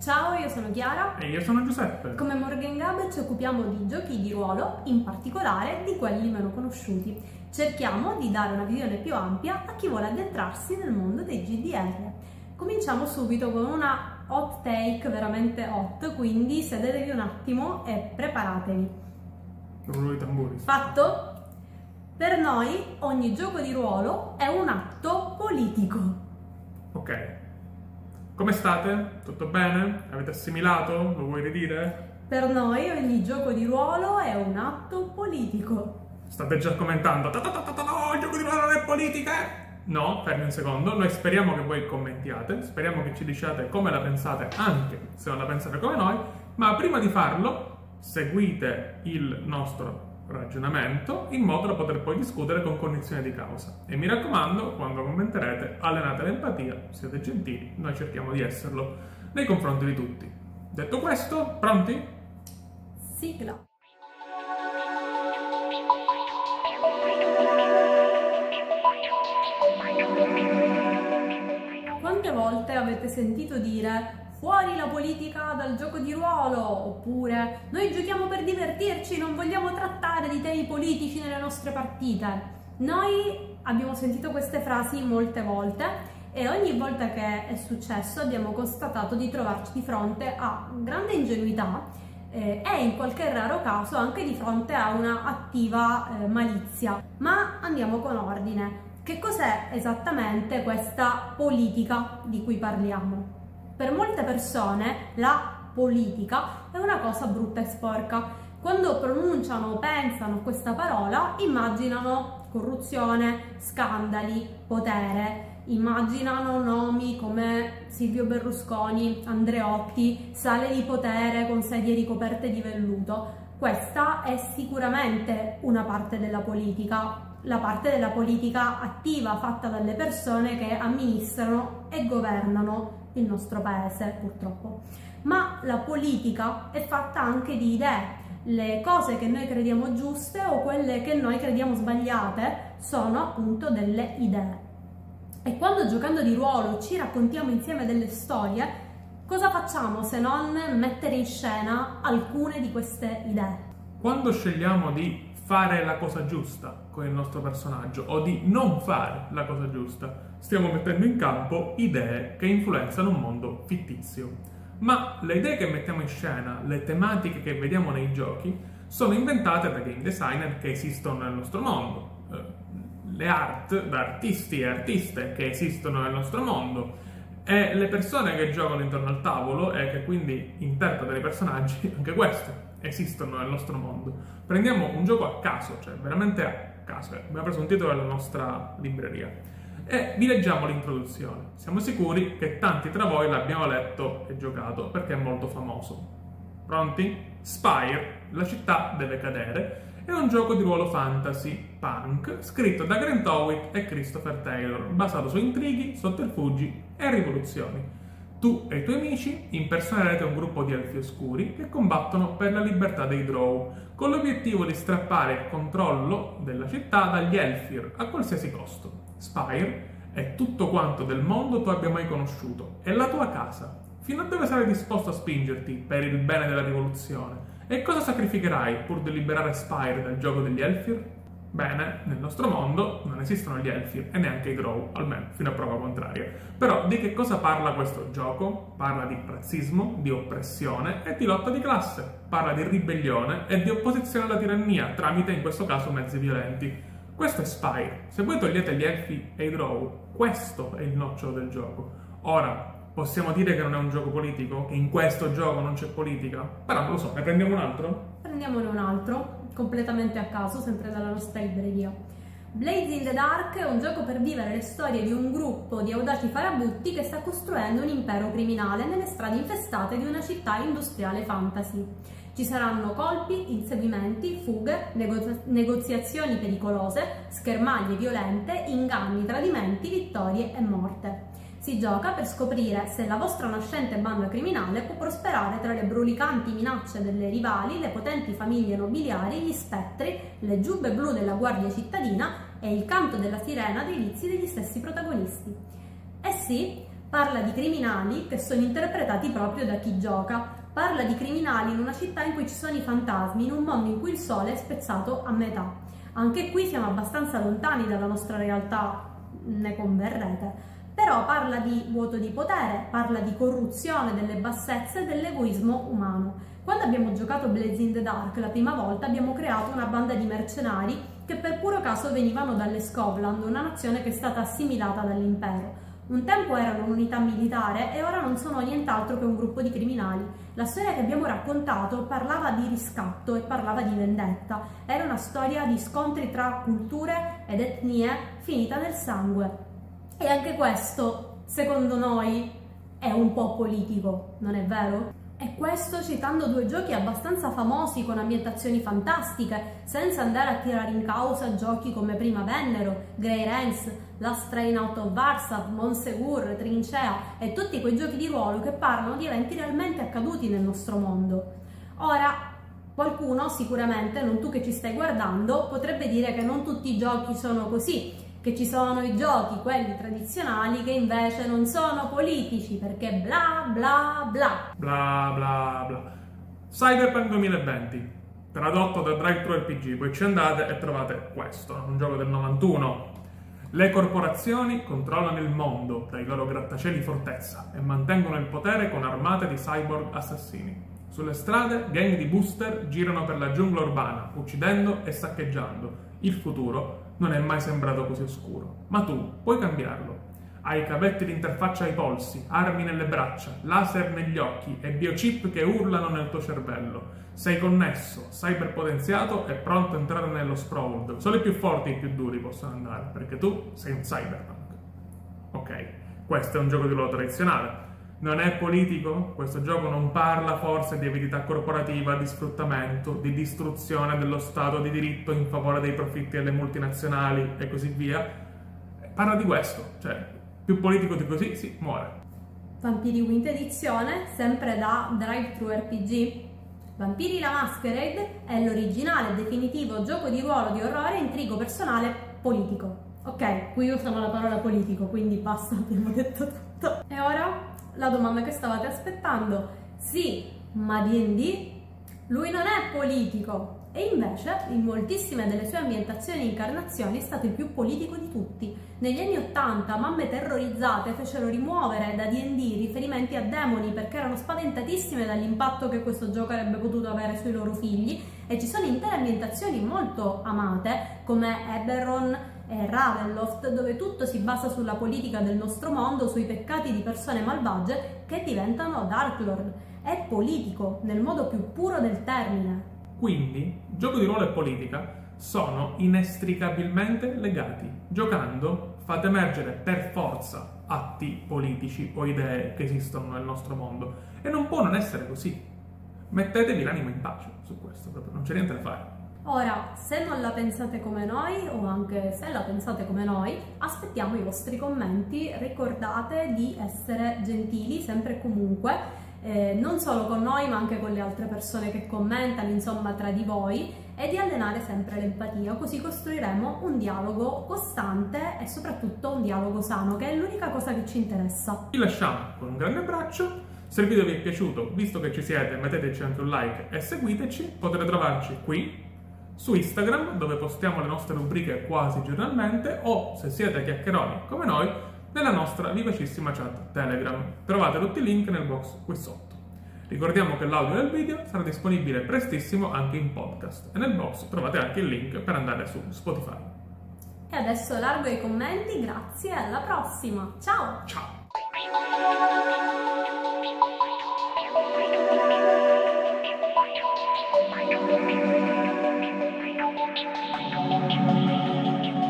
Ciao, io sono Chiara. E io sono Giuseppe. Come Morgan Gab ci occupiamo di giochi di ruolo, in particolare di quelli meno conosciuti. Cerchiamo di dare una visione più ampia a chi vuole addentrarsi nel mondo dei GDR. Cominciamo subito con una hot take veramente hot, quindi sedetevi un attimo e preparatevi. Rullo di tamburi. Fatto? Per noi ogni gioco di ruolo è un atto politico. Ok. Come state? Tutto bene? Avete assimilato? Lo vuoi ridire? Per noi ogni gioco di ruolo è un atto politico. State già commentando. Ta ta ta ta ta, no, il gioco di ruolo non è politica! No, fermi un secondo. Noi speriamo che voi commentiate, speriamo che ci diciate come la pensate, anche se non la pensate come noi, ma prima di farlo seguite il nostro ragionamento in modo da poter poi discutere con cognizione di causa. E mi raccomando, quando commenterete, allenate l'empatia, siete gentili, noi cerchiamo di esserlo nei confronti di tutti. Detto questo, pronti? Sigla. Quante volte avete sentito dire fuori la politica dal gioco di ruolo oppure noi giochiamo per divertirci, non vogliamo trattare di temi politici nelle nostre partite? Noi abbiamo sentito queste frasi molte volte e ogni volta che è successo abbiamo constatato di trovarci di fronte a grande ingenuità eh, e in qualche raro caso anche di fronte a una attiva eh, malizia. Ma andiamo con ordine. Che cos'è esattamente questa politica di cui parliamo? Per molte persone la politica è una cosa brutta e sporca. Quando pronunciano o pensano questa parola immaginano corruzione, scandali, potere, immaginano nomi come Silvio Berlusconi, Andreotti, sale di potere con sedie ricoperte di velluto. Questa è sicuramente una parte della politica, la parte della politica attiva fatta dalle persone che amministrano e governano il nostro paese purtroppo. Ma la politica è fatta anche di idee. Le cose che noi crediamo giuste o quelle che noi crediamo sbagliate sono appunto delle idee. E quando giocando di ruolo ci raccontiamo insieme delle storie, cosa facciamo se non mettere in scena alcune di queste idee? Quando scegliamo di fare la cosa giusta con il nostro personaggio o di non fare la cosa giusta. Stiamo mettendo in campo idee che influenzano un mondo fittizio. Ma le idee che mettiamo in scena, le tematiche che vediamo nei giochi, sono inventate da game designer che esistono nel nostro mondo. Eh, le art da artisti e artiste che esistono nel nostro mondo e le persone che giocano intorno al tavolo e che quindi interpretano i personaggi, anche questo esistono nel nostro mondo. Prendiamo un gioco a caso, cioè veramente a caso, eh. abbiamo preso un titolo dalla nostra libreria e vi leggiamo l'introduzione. Siamo sicuri che tanti tra voi l'abbiamo letto e giocato perché è molto famoso. Pronti? Spire, la città deve cadere, è un gioco di ruolo fantasy punk scritto da Grant Howitt e Christopher Taylor, basato su intrighi, sotterfugi e rivoluzioni. Tu e i tuoi amici impersonerete un gruppo di elfi oscuri che combattono per la libertà dei Drow, con l'obiettivo di strappare il controllo della città dagli Elfir a qualsiasi costo. Spire è tutto quanto del mondo tu abbia mai conosciuto, è la tua casa. Fino a dove sarai disposto a spingerti per il bene della rivoluzione? E cosa sacrificherai pur di liberare Spire dal gioco degli Elfir? Bene, nel nostro mondo non esistono gli elfi e neanche i Drow, almeno fino a prova contraria. Però di che cosa parla questo gioco? Parla di razzismo, di oppressione e di lotta di classe. Parla di ribellione e di opposizione alla tirannia tramite in questo caso mezzi violenti. Questo è Spire. Se voi togliete gli elfi e i Drow, questo è il nocciolo del gioco. Ora, possiamo dire che non è un gioco politico? Che in questo gioco non c'è politica? Però non lo so, ne prendiamo un altro? Prendiamone un altro completamente a caso, sempre dalla nostra libreria. Blades in the Dark è un gioco per vivere le storie di un gruppo di audaci farabutti che sta costruendo un impero criminale nelle strade infestate di una città industriale fantasy. Ci saranno colpi, inseguimenti, fughe, negozi- negoziazioni pericolose, schermaglie violente, inganni, tradimenti, vittorie e morte. Si gioca per scoprire se la vostra nascente banda criminale può prosperare tra le brulicanti minacce delle rivali, le potenti famiglie nobiliari, gli spettri, le giubbe blu della guardia cittadina e il canto della sirena dei vizi degli stessi protagonisti. Eh sì, Parla di criminali che sono interpretati proprio da chi gioca. Parla di criminali in una città in cui ci sono i fantasmi, in un mondo in cui il sole è spezzato a metà. Anche qui siamo abbastanza lontani dalla nostra realtà, ne converrete. Però parla di vuoto di potere, parla di corruzione, delle bassezze e dell'egoismo umano. Quando abbiamo giocato Blaze in the Dark la prima volta abbiamo creato una banda di mercenari che per puro caso venivano dalle Scotland, una nazione che è stata assimilata dall'impero. Un tempo erano un'unità militare e ora non sono nient'altro che un gruppo di criminali. La storia che abbiamo raccontato parlava di riscatto e parlava di vendetta. Era una storia di scontri tra culture ed etnie finita nel sangue. E anche questo, secondo noi, è un po' politico, non è vero? E questo citando due giochi abbastanza famosi con ambientazioni fantastiche, senza andare a tirare in causa giochi come prima vennero, Grey Rens, Last Train Out of Varsat, Monsegur, Trincea e tutti quei giochi di ruolo che parlano di eventi realmente accaduti nel nostro mondo. Ora, qualcuno sicuramente, non tu che ci stai guardando, potrebbe dire che non tutti i giochi sono così, che ci sono i giochi, quelli tradizionali, che invece non sono politici, perché bla bla bla. Bla bla bla. Cyberpunk 2020, tradotto da Drive-Thru RPG, poi ci andate e trovate questo, un gioco del 91. Le corporazioni controllano il mondo dai loro grattacieli fortezza e mantengono il potere con armate di cyborg assassini. Sulle strade, gang di booster girano per la giungla urbana, uccidendo e saccheggiando. Il futuro non è mai sembrato così oscuro. Ma tu puoi cambiarlo. Hai cavetti di interfaccia ai polsi, armi nelle braccia, laser negli occhi e biochip che urlano nel tuo cervello. Sei connesso, cyberpotenziato e pronto a entrare nello sprawl. Solo i più forti e i più duri possono andare, perché tu sei un cyberpunk. Ok, questo è un gioco di ruolo tradizionale non è politico? Questo gioco non parla forse di avidità corporativa, di sfruttamento, di distruzione dello Stato di diritto in favore dei profitti delle multinazionali e così via. Parla di questo, cioè più politico di così si muore. Vampiri Quinta Edizione, sempre da Drive Thru RPG. Vampiri la Masquerade è l'originale definitivo gioco di ruolo di orrore e intrigo personale politico. Ok, qui usano la parola politico, quindi basta, abbiamo detto tutto. E ora la domanda che stavate aspettando. Sì, ma D&D? Lui non è politico e invece in moltissime delle sue ambientazioni e incarnazioni è stato il più politico di tutti. Negli anni Ottanta mamme terrorizzate fecero rimuovere da D&D riferimenti a demoni perché erano spaventatissime dall'impatto che questo gioco avrebbe potuto avere sui loro figli e ci sono intere ambientazioni molto amate come Eberron e Ravenloft, dove tutto si basa sulla politica del nostro mondo, sui peccati di persone malvagie che diventano Dark Lord. È politico, nel modo più puro del termine. Quindi, gioco di ruolo e politica sono inestricabilmente legati. Giocando fate emergere per forza atti politici o idee che esistono nel nostro mondo. E non può non essere così. Mettetevi l'animo in pace su questo, proprio non c'è niente da fare. Ora, se non la pensate come noi o anche se la pensate come noi, aspettiamo i vostri commenti, ricordate di essere gentili sempre e comunque, eh, non solo con noi ma anche con le altre persone che commentano, insomma tra di voi, e di allenare sempre l'empatia, così costruiremo un dialogo costante e soprattutto un dialogo sano, che è l'unica cosa che ci interessa. Vi lasciamo con un grande abbraccio. Se il video vi è piaciuto, visto che ci siete, metteteci anche un like e seguiteci. Potete trovarci qui su Instagram dove postiamo le nostre rubriche quasi giornalmente o se siete chiacchieroni come noi nella nostra vivacissima chat Telegram. Trovate tutti i link nel box qui sotto. Ricordiamo che l'audio del video sarà disponibile prestissimo anche in podcast e nel box trovate anche il link per andare su Spotify. E adesso largo i commenti, grazie e alla prossima. Ciao! Ciao!